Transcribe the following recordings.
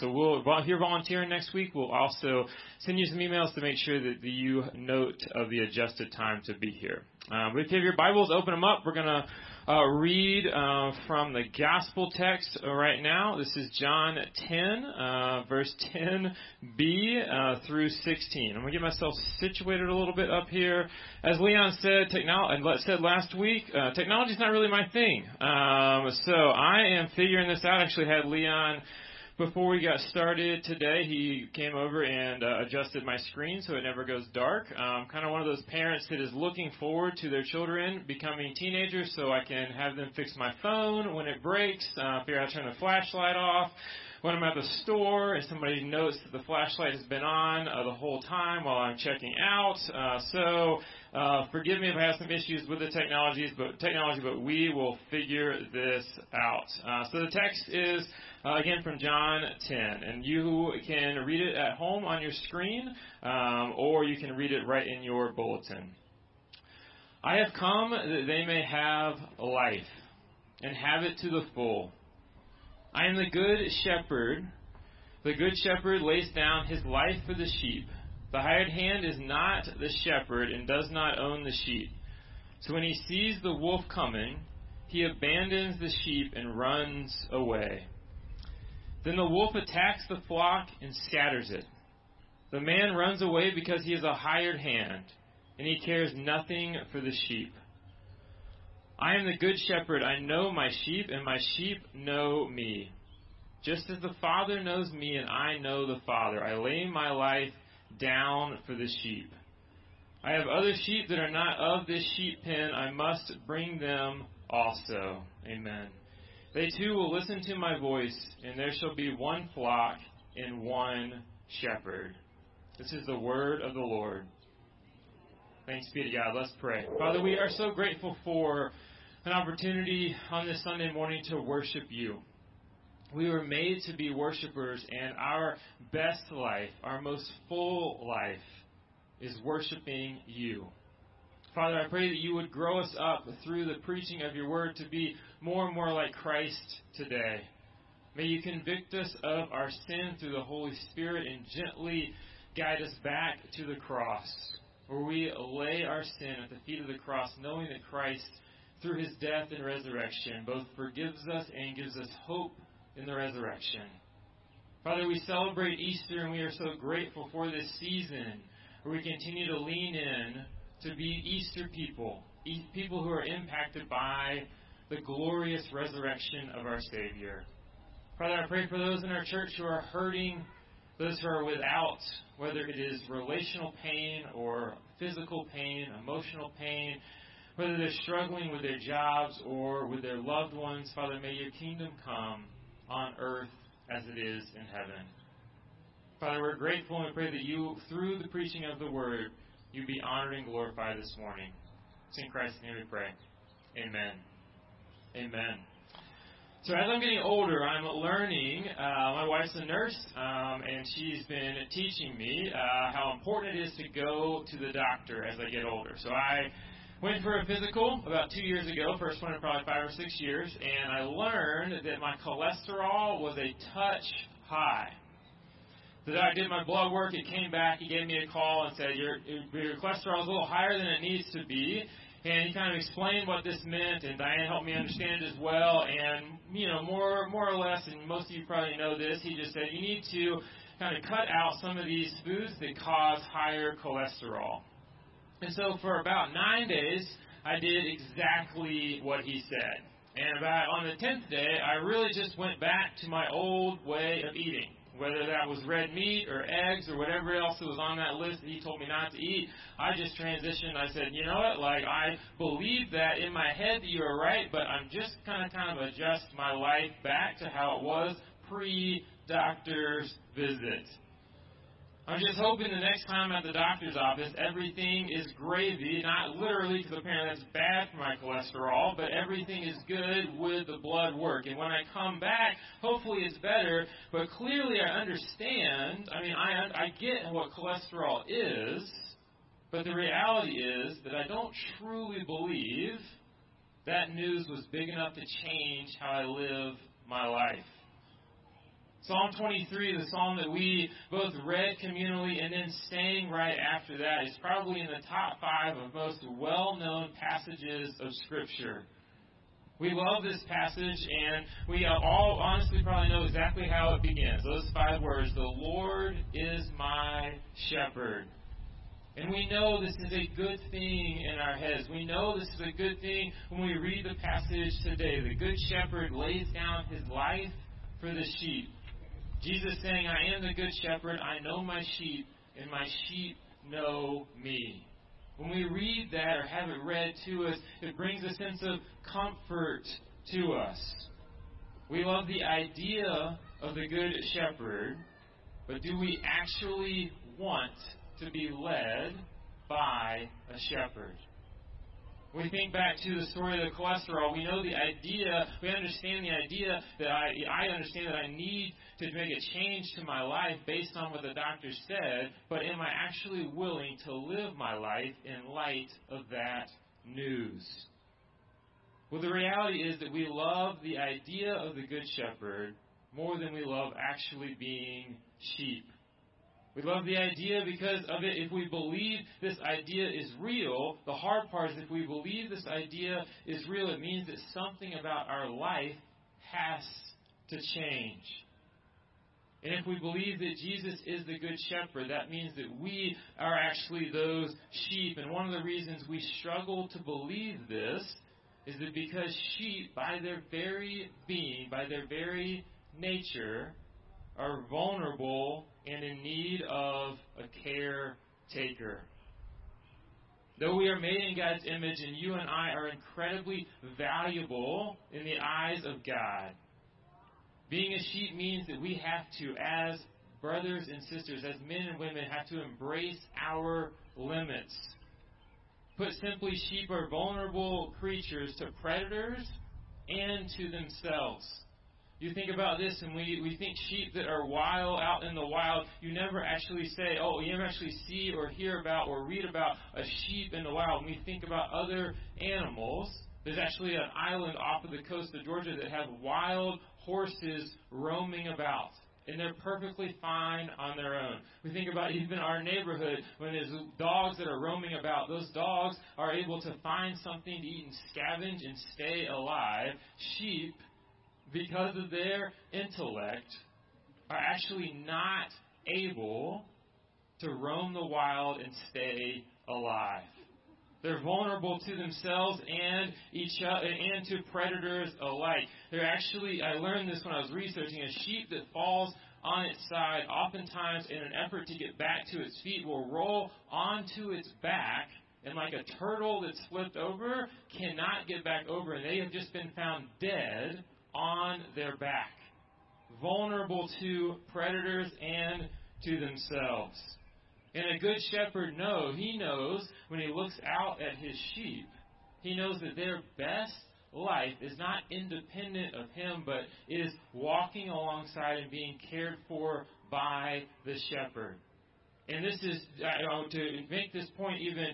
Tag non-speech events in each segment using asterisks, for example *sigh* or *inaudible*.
So we'll, if you're volunteering next week, we'll also send you some emails to make sure that you note of the adjusted time to be here. Um, but if you have your Bibles, open them up. We're going to uh, read uh, from the gospel text right now. This is John 10, uh, verse 10b uh, through 16. I'm going to get myself situated a little bit up here. As Leon said, technology, said last week, uh, technology is not really my thing. Um, so I am figuring this out. I actually had Leon before we got started today, he came over and uh, adjusted my screen so it never goes dark. Um, kind of one of those parents that is looking forward to their children becoming teenagers so I can have them fix my phone when it breaks, uh, figure out how to turn the flashlight off. When I'm at the store and somebody notes that the flashlight has been on uh, the whole time while I'm checking out. Uh, so uh, forgive me if I have some issues with the technologies, but technology, but we will figure this out. Uh, so the text is uh, again from John 10. And you can read it at home on your screen, um, or you can read it right in your bulletin. I have come that they may have life and have it to the full. I am the good shepherd. The good shepherd lays down his life for the sheep. The hired hand is not the shepherd and does not own the sheep. So when he sees the wolf coming, he abandons the sheep and runs away. Then the wolf attacks the flock and scatters it. The man runs away because he is a hired hand, and he cares nothing for the sheep. I am the good shepherd. I know my sheep, and my sheep know me. Just as the Father knows me, and I know the Father, I lay my life down for the sheep. I have other sheep that are not of this sheep pen. I must bring them also. Amen. They too will listen to my voice, and there shall be one flock and one shepherd. This is the word of the Lord. Thanks be to God. Let's pray. Father, we are so grateful for an opportunity on this Sunday morning to worship you. We were made to be worshipers, and our best life, our most full life, is worshiping you. Father, I pray that you would grow us up through the preaching of your word to be more and more like Christ today. May you convict us of our sin through the Holy Spirit and gently guide us back to the cross, where we lay our sin at the feet of the cross, knowing that Christ, through his death and resurrection, both forgives us and gives us hope in the resurrection. Father, we celebrate Easter and we are so grateful for this season where we continue to lean in to be Easter people, people who are impacted by the glorious resurrection of our Savior. Father, I pray for those in our church who are hurting, those who are without, whether it is relational pain or physical pain, emotional pain, whether they're struggling with their jobs or with their loved ones. Father, may your kingdom come on earth as it is in heaven. Father, we're grateful and we pray that you, through the preaching of the word, you be honored and glorified this morning. It's in Christ's name we pray. Amen. Amen. So as I'm getting older, I'm learning. Uh, my wife's a nurse, um, and she's been teaching me uh, how important it is to go to the doctor as I get older. So I went for a physical about two years ago, first one in probably five or six years, and I learned that my cholesterol was a touch high. So I did my blood work. It came back. He gave me a call and said, your, your cholesterol is a little higher than it needs to be. And he kind of explained what this meant, and Diane helped me understand it as well. And, you know, more, more or less, and most of you probably know this, he just said, you need to kind of cut out some of these foods that cause higher cholesterol. And so for about nine days, I did exactly what he said. And about on the tenth day, I really just went back to my old way of eating whether that was red meat or eggs or whatever else was on that list that he told me not to eat, I just transitioned. I said, you know what? Like I believe that in my head that you are right, but I'm just kind of kind of adjust my life back to how it was pre doctor's visit. I'm just hoping the next time at the doctor's office, everything is gravy. Not literally, because apparently that's bad for my cholesterol, but everything is good with the blood work. And when I come back, hopefully it's better. But clearly, I understand. I mean, I I get what cholesterol is, but the reality is that I don't truly believe that news was big enough to change how I live my life. Psalm 23, the psalm that we both read communally and then sang right after that, is probably in the top five of most well known passages of Scripture. We love this passage, and we all honestly probably know exactly how it begins. Those five words The Lord is my shepherd. And we know this is a good thing in our heads. We know this is a good thing when we read the passage today. The Good Shepherd lays down his life for the sheep. Jesus saying, I am the Good Shepherd. I know my sheep, and my sheep know me. When we read that or have it read to us, it brings a sense of comfort to us. We love the idea of the Good Shepherd, but do we actually want to be led by a shepherd? We think back to the story of the cholesterol, we know the idea, we understand the idea that I, I understand that I need to make a change to my life based on what the doctor said, but am I actually willing to live my life in light of that news? Well, the reality is that we love the idea of the Good Shepherd more than we love actually being sheep. We love the idea because of it. If we believe this idea is real, the hard part is if we believe this idea is real, it means that something about our life has to change. And if we believe that Jesus is the Good Shepherd, that means that we are actually those sheep. And one of the reasons we struggle to believe this is that because sheep, by their very being, by their very nature, are vulnerable and in need of a caretaker. Though we are made in God's image and you and I are incredibly valuable in the eyes of God, being a sheep means that we have to, as brothers and sisters, as men and women, have to embrace our limits. Put simply, sheep are vulnerable creatures to predators and to themselves. You think about this, and we, we think sheep that are wild, out in the wild, you never actually say, oh, you never actually see or hear about or read about a sheep in the wild. When we think about other animals, there's actually an island off of the coast of Georgia that have wild horses roaming about. And they're perfectly fine on their own. We think about *laughs* even our neighborhood when there's dogs that are roaming about. Those dogs are able to find something to eat and scavenge and stay alive. Sheep, because of their intellect, are actually not able to roam the wild and stay alive. They're vulnerable to themselves and each other and to predators alike. They're actually I learned this when I was researching a sheep that falls on its side oftentimes in an effort to get back to its feet will roll onto its back and like a turtle that's flipped over cannot get back over and they have just been found dead on their back. Vulnerable to predators and to themselves. And a good shepherd knows, he knows when he looks out at his sheep, he knows that their best life is not independent of him, but is walking alongside and being cared for by the shepherd. And this is, to make this point even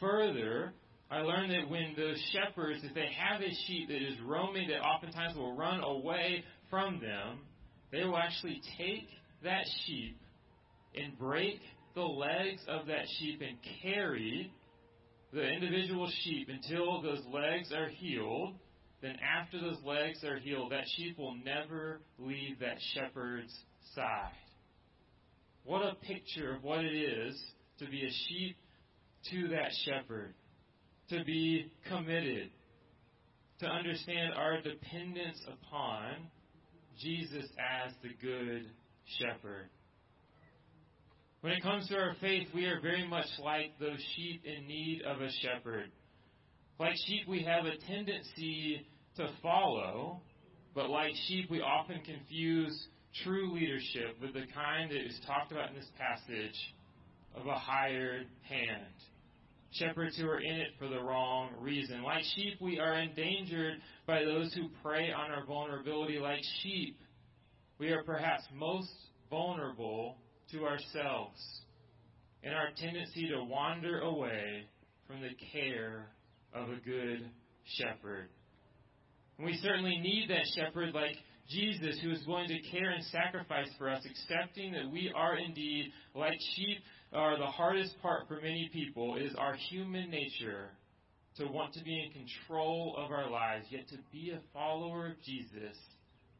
further, I learned that when those shepherds, if they have a sheep that is roaming, that oftentimes will run away from them, they will actually take that sheep and break the legs of that sheep and carry the individual sheep until those legs are healed. Then, after those legs are healed, that sheep will never leave that shepherd's side. What a picture of what it is to be a sheep to that shepherd, to be committed, to understand our dependence upon Jesus as the good shepherd. When it comes to our faith, we are very much like those sheep in need of a shepherd. Like sheep, we have a tendency to follow, but like sheep, we often confuse true leadership with the kind that is talked about in this passage of a hired hand. Shepherds who are in it for the wrong reason. Like sheep, we are endangered by those who prey on our vulnerability. Like sheep, we are perhaps most vulnerable to ourselves and our tendency to wander away from the care of a good shepherd. And we certainly need that shepherd like Jesus who is willing to care and sacrifice for us, accepting that we are indeed like sheep are the hardest part for many people is our human nature to want to be in control of our lives, yet to be a follower of Jesus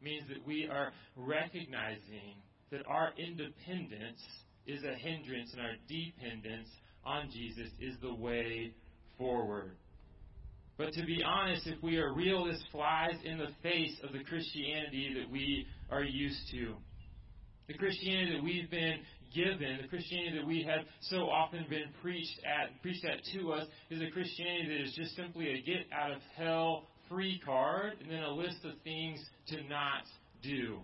means that we are recognizing that our independence is a hindrance and our dependence on Jesus is the way forward. But to be honest, if we are real, this flies in the face of the Christianity that we are used to. The Christianity that we've been given, the Christianity that we have so often been preached at, preached at to us, is a Christianity that is just simply a get out of hell free card and then a list of things to not do.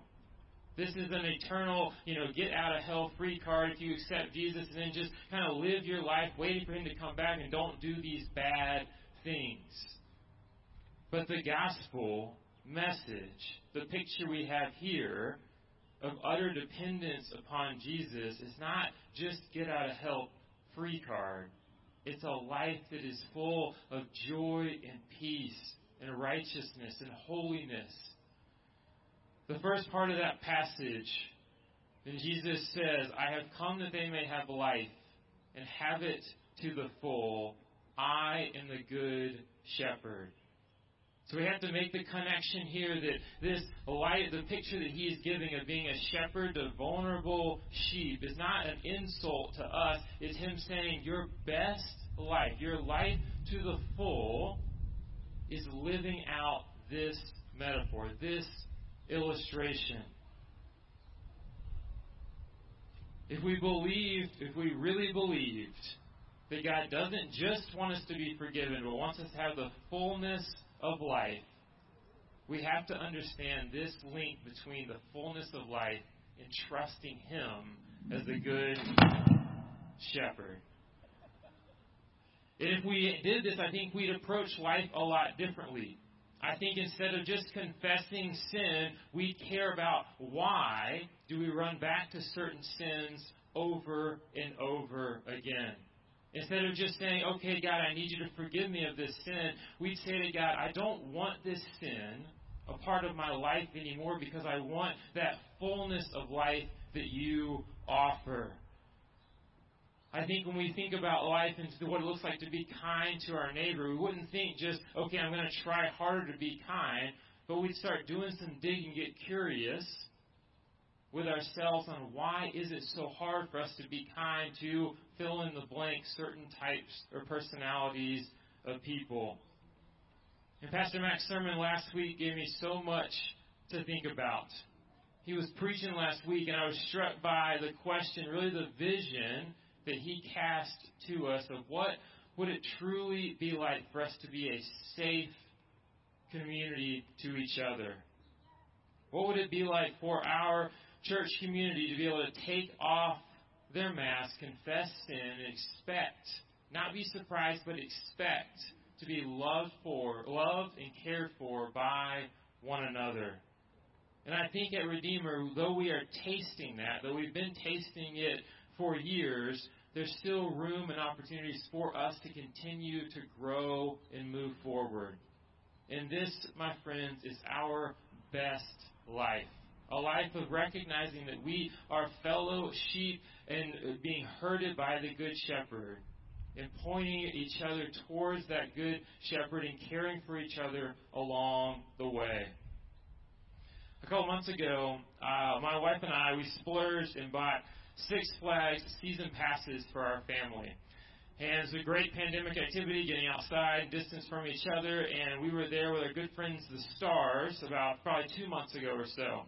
This is an eternal, you know, get out of hell free card if you accept Jesus and then just kind of live your life waiting for Him to come back and don't do these bad things. But the gospel message, the picture we have here of utter dependence upon Jesus is not just get out of hell free card. It's a life that is full of joy and peace and righteousness and holiness the first part of that passage, then Jesus says, I have come that they may have life and have it to the full. I am the good shepherd. So we have to make the connection here that this light, the picture that he is giving of being a shepherd to vulnerable sheep is not an insult to us. It's him saying your best life, your life to the full, is living out this metaphor, this illustration. If we believed, if we really believed that God doesn't just want us to be forgiven, but wants us to have the fullness of life, we have to understand this link between the fullness of life and trusting Him as the good shepherd. And if we did this, I think we'd approach life a lot differently. I think instead of just confessing sin, we care about why do we run back to certain sins over and over again. Instead of just saying, okay, God, I need you to forgive me of this sin, we'd say to God, I don't want this sin a part of my life anymore because I want that fullness of life that you offer. I think when we think about life and what it looks like to be kind to our neighbor, we wouldn't think just, okay, I'm going to try harder to be kind, but we'd start doing some digging, get curious with ourselves on why is it so hard for us to be kind to fill in the blank certain types or personalities of people. And Pastor Mac's sermon last week gave me so much to think about. He was preaching last week, and I was struck by the question, really the vision that he cast to us of what would it truly be like for us to be a safe community to each other? What would it be like for our church community to be able to take off their mask, confess sin, and expect, not be surprised, but expect to be loved for, loved and cared for by one another. And I think at Redeemer, though we are tasting that, though we've been tasting it for years, there's still room and opportunities for us to continue to grow and move forward. And this, my friends, is our best life. A life of recognizing that we are fellow sheep and being herded by the Good Shepherd and pointing each other towards that Good Shepherd and caring for each other along the way. A couple months ago, uh, my wife and I, we splurged and bought Six Flags season passes for our family. And it's a great pandemic activity, getting outside, distance from each other, and we were there with our good friends, the Stars, about probably two months ago or so.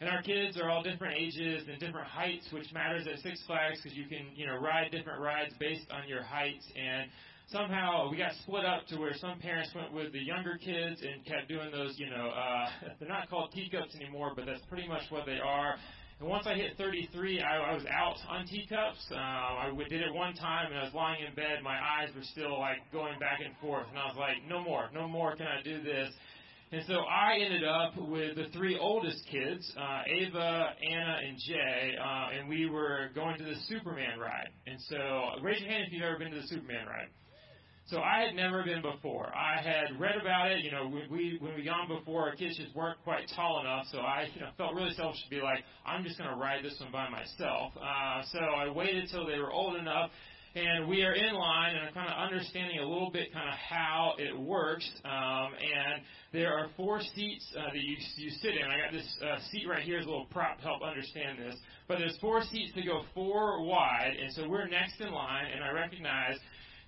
And our kids are all different ages and different heights, which matters at Six Flags because you can, you know, ride different rides based on your height. And somehow we got split up to where some parents went with the younger kids and kept doing those, you know, uh, *laughs* they're not called teacups anymore, but that's pretty much what they are. And once I hit 33, I, I was out on teacups. Uh, I did it one time, and I was lying in bed. My eyes were still like going back and forth, and I was like, "No more, no more. Can I do this?" And so I ended up with the three oldest kids, uh, Ava, Anna, and Jay, uh, and we were going to the Superman ride. And so raise your hand if you've ever been to the Superman ride. So I had never been before. I had read about it. You know, we, we when we gone before, our kids just weren't quite tall enough. So I, you know, felt really selfish to be like, I'm just going to ride this one by myself. Uh, so I waited till they were old enough and we are in line and I'm kind of understanding a little bit kind of how it works. Um, and there are four seats uh, that you, you sit in. I got this uh, seat right here as a little prop to help understand this. But there's four seats to go four wide, and so we're next in line, and I recognize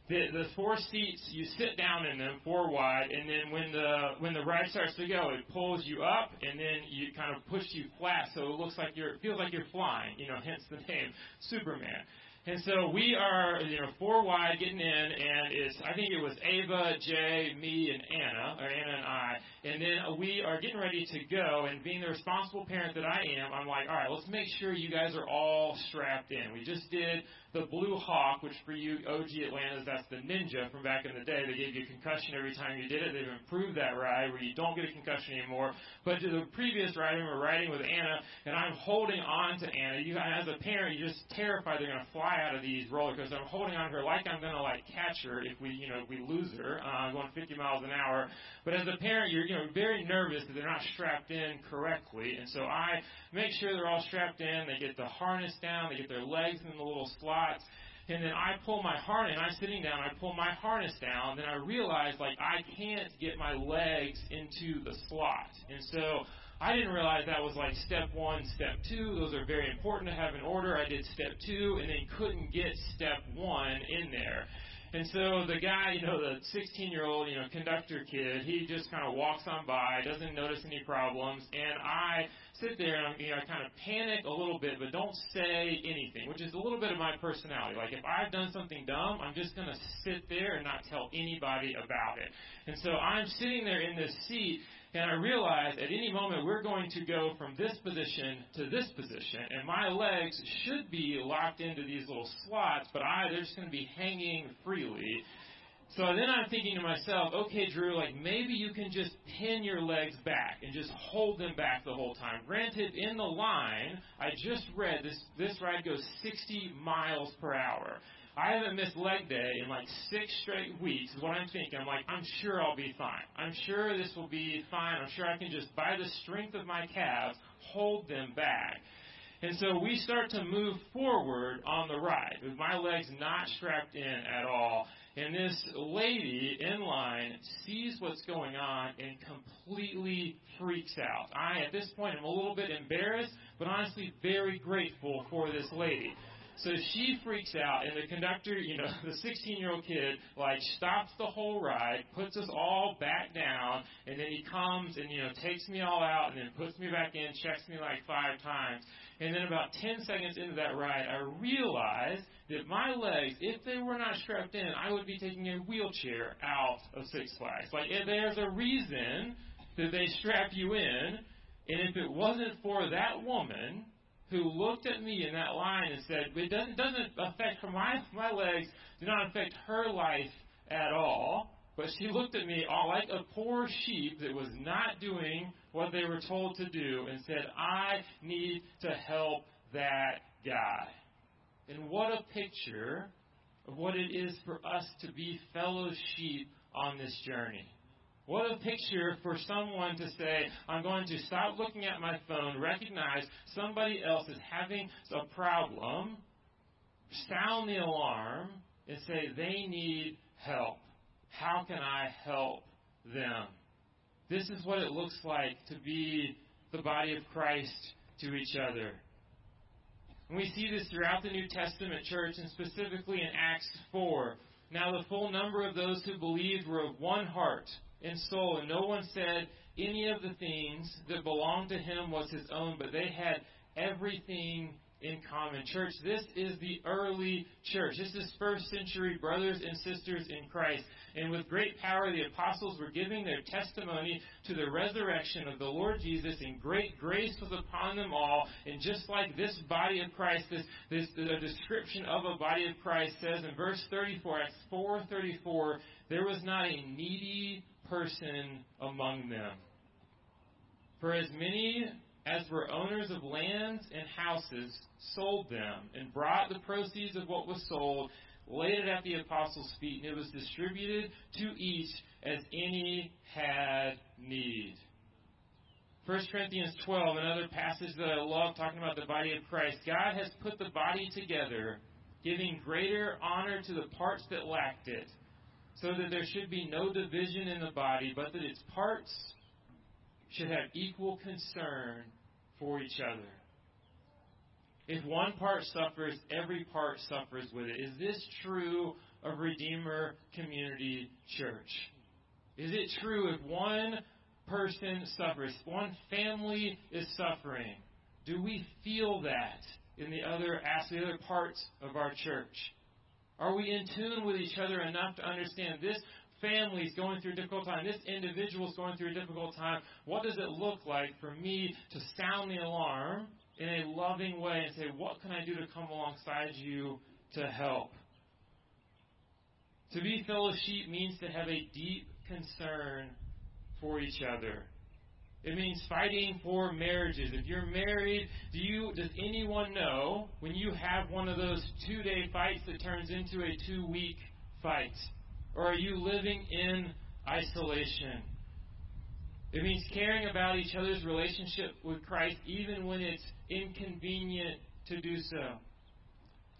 the, the four seats you sit down in them four wide and then when the when the ride starts to go it pulls you up and then you kind of push you flat so it looks like you're it feels like you're flying you know hence the name superman and so we are, you know, four wide getting in, and it's I think it was Ava, Jay, me, and Anna, or Anna and I, and then we are getting ready to go. And being the responsible parent that I am, I'm like, all right, let's make sure you guys are all strapped in. We just did the Blue Hawk, which for you OG Atlantas, that's the Ninja from back in the day. They gave you a concussion every time you did it. They've improved that ride where you don't get a concussion anymore. But to the previous ride, we were riding with Anna, and I'm holding on to Anna. You, as a parent, you're just terrified they're going to fly out of these roller coasters. I'm holding on to her like I'm going to like catch her if we, you know, if we lose her uh, going 50 miles an hour. But as a parent, you're, you know, very nervous that they're not strapped in correctly, and so I make sure they're all strapped in. They get the harness down. They get their legs in the little slots. And then I pull my harness, and I'm sitting down, I pull my harness down, then I realize, like, I can't get my legs into the slot. And so I didn't realize that was like step one, step two. Those are very important to have in order. I did step two, and then couldn't get step one in there. And so the guy, you know, the 16 year old, you know, conductor kid, he just kind of walks on by, doesn't notice any problems, and I sit there and I'm, you know, I kind of panic a little bit, but don't say anything, which is a little bit of my personality. Like if I've done something dumb, I'm just going to sit there and not tell anybody about it. And so I'm sitting there in this seat, and I realize at any moment we're going to go from this position to this position, and my legs should be locked into these little slots, but I they're just going to be hanging freely. So then I'm thinking to myself, okay, Drew, like maybe you can just pin your legs back and just hold them back the whole time. Granted, in the line, I just read this this ride goes 60 miles per hour. I haven't missed leg day in like six straight weeks, is what I'm thinking. I'm like, I'm sure I'll be fine. I'm sure this will be fine. I'm sure I can just, by the strength of my calves, hold them back. And so we start to move forward on the ride with my legs not strapped in at all. And this lady in line sees what's going on and completely freaks out. I, at this point, am a little bit embarrassed, but honestly very grateful for this lady. So she freaks out, and the conductor, you know, *laughs* the 16 year old kid, like, stops the whole ride, puts us all back down, and then he comes and, you know, takes me all out and then puts me back in, checks me like five times. And then about 10 seconds into that ride, I realized that my legs, if they were not strapped in, I would be taking a wheelchair out of Six Flags. Like, there's a reason that they strap you in, and if it wasn't for that woman, who looked at me in that line and said, "It doesn't, doesn't affect her. My my legs do not affect her life at all." But she looked at me all like a poor sheep that was not doing what they were told to do and said, "I need to help that guy." And what a picture of what it is for us to be fellow sheep on this journey. What a picture for someone to say, I'm going to stop looking at my phone, recognize somebody else is having a problem, sound the alarm, and say they need help. How can I help them? This is what it looks like to be the body of Christ to each other. And we see this throughout the New Testament church, and specifically in Acts 4. Now, the full number of those who believed were of one heart and soul, and no one said any of the things that belonged to him was his own, but they had everything in common. Church, this is the early church. This is first century brothers and sisters in Christ. And with great power, the apostles were giving their testimony to the resurrection of the Lord Jesus, and great grace was upon them all. And just like this body of Christ, this, this the description of a body of Christ says in verse 34, Acts 4:34, there was not a needy person among them. For as many as were owners of lands and houses sold them and brought the proceeds of what was sold, laid it at the apostles' feet, and it was distributed to each as any had need. 1 Corinthians 12, another passage that I love talking about the body of Christ. God has put the body together, giving greater honor to the parts that lacked it, so that there should be no division in the body, but that its parts should have equal concern for each other. If one part suffers, every part suffers with it. Is this true of Redeemer Community Church? Is it true if one person suffers, one family is suffering, do we feel that in the other the other parts of our church? Are we in tune with each other enough to understand this family is going through a difficult time, this individual is going through a difficult time? What does it look like for me to sound the alarm in a loving way and say, What can I do to come alongside you to help? To be fellow sheep means to have a deep concern for each other. It means fighting for marriages. If you're married, do you does anyone know when you have one of those two day fights that turns into a two week fight? Or are you living in isolation? It means caring about each other's relationship with Christ even when it's inconvenient to do so.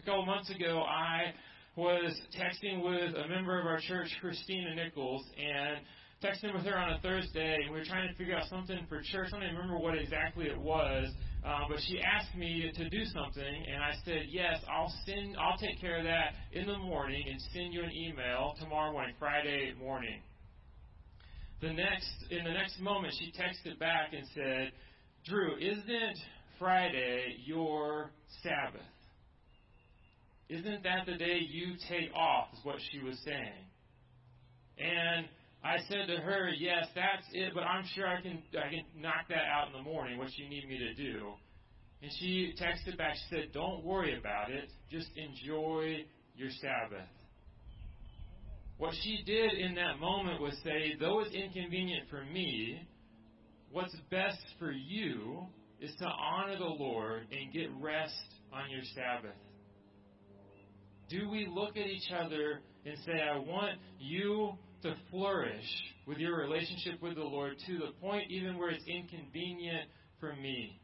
A couple months ago, I was texting with a member of our church, Christina Nichols, and texting with her on a Thursday, and we were trying to figure out something for church. I don't even remember what exactly it was, uh, but she asked me to do something, and I said yes. I'll send. I'll take care of that in the morning and send you an email tomorrow morning, Friday morning. The next, in the next moment, she texted back and said, "Drew, isn't Friday your Sabbath? Isn't that the day you take off?" Is what she was saying, and I said to her, "Yes, that's it, but I'm sure I can I can knock that out in the morning. What you need me to do?" And she texted back. She said, "Don't worry about it. Just enjoy your Sabbath." What she did in that moment was say, "Though it's inconvenient for me, what's best for you is to honor the Lord and get rest on your Sabbath." Do we look at each other and say, "I want you"? To flourish with your relationship with the Lord to the point even where it's inconvenient for me.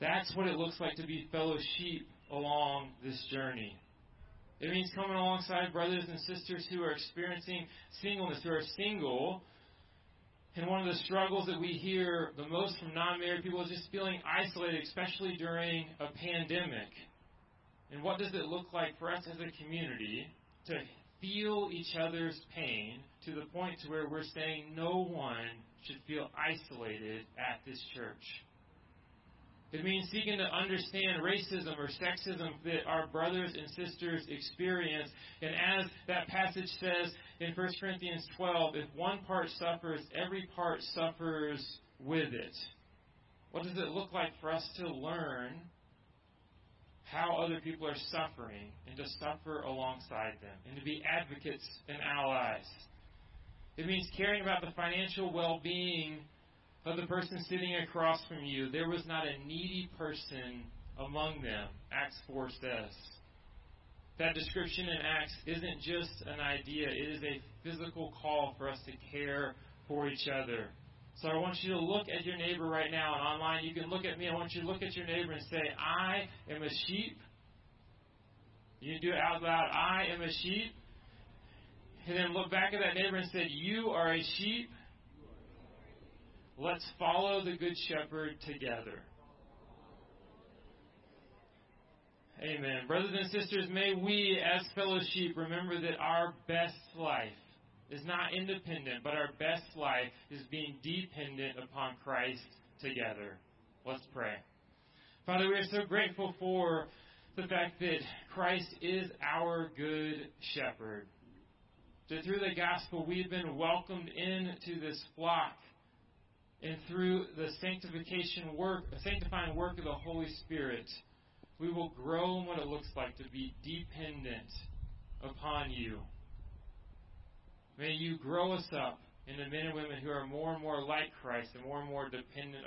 That's what it looks like to be fellow sheep along this journey. It means coming alongside brothers and sisters who are experiencing singleness, who are single. And one of the struggles that we hear the most from non married people is just feeling isolated, especially during a pandemic. And what does it look like for us as a community to feel each other's pain to the point to where we're saying no one should feel isolated at this church. It means seeking to understand racism or sexism that our brothers and sisters experience. And as that passage says in 1 Corinthians 12, if one part suffers, every part suffers with it. What does it look like for us to learn how other people are suffering and to suffer alongside them and to be advocates and allies. It means caring about the financial well being of the person sitting across from you. There was not a needy person among them, Acts 4 says. That description in Acts isn't just an idea, it is a physical call for us to care for each other. So I want you to look at your neighbor right now, and online you can look at me. I want you to look at your neighbor and say, I am a sheep. You do it out loud, I am a sheep. And then look back at that neighbor and say, You are a sheep. Let's follow the Good Shepherd together. Amen. Brothers and sisters, may we, as fellow sheep, remember that our best life is not independent, but our best life is being dependent upon Christ together. Let's pray. Father, we are so grateful for the fact that Christ is our good shepherd. That through the gospel we've been welcomed into this flock. And through the sanctification work, sanctifying work of the Holy Spirit, we will grow in what it looks like to be dependent upon you. May you grow us up into men and women who are more and more like Christ and more and more dependent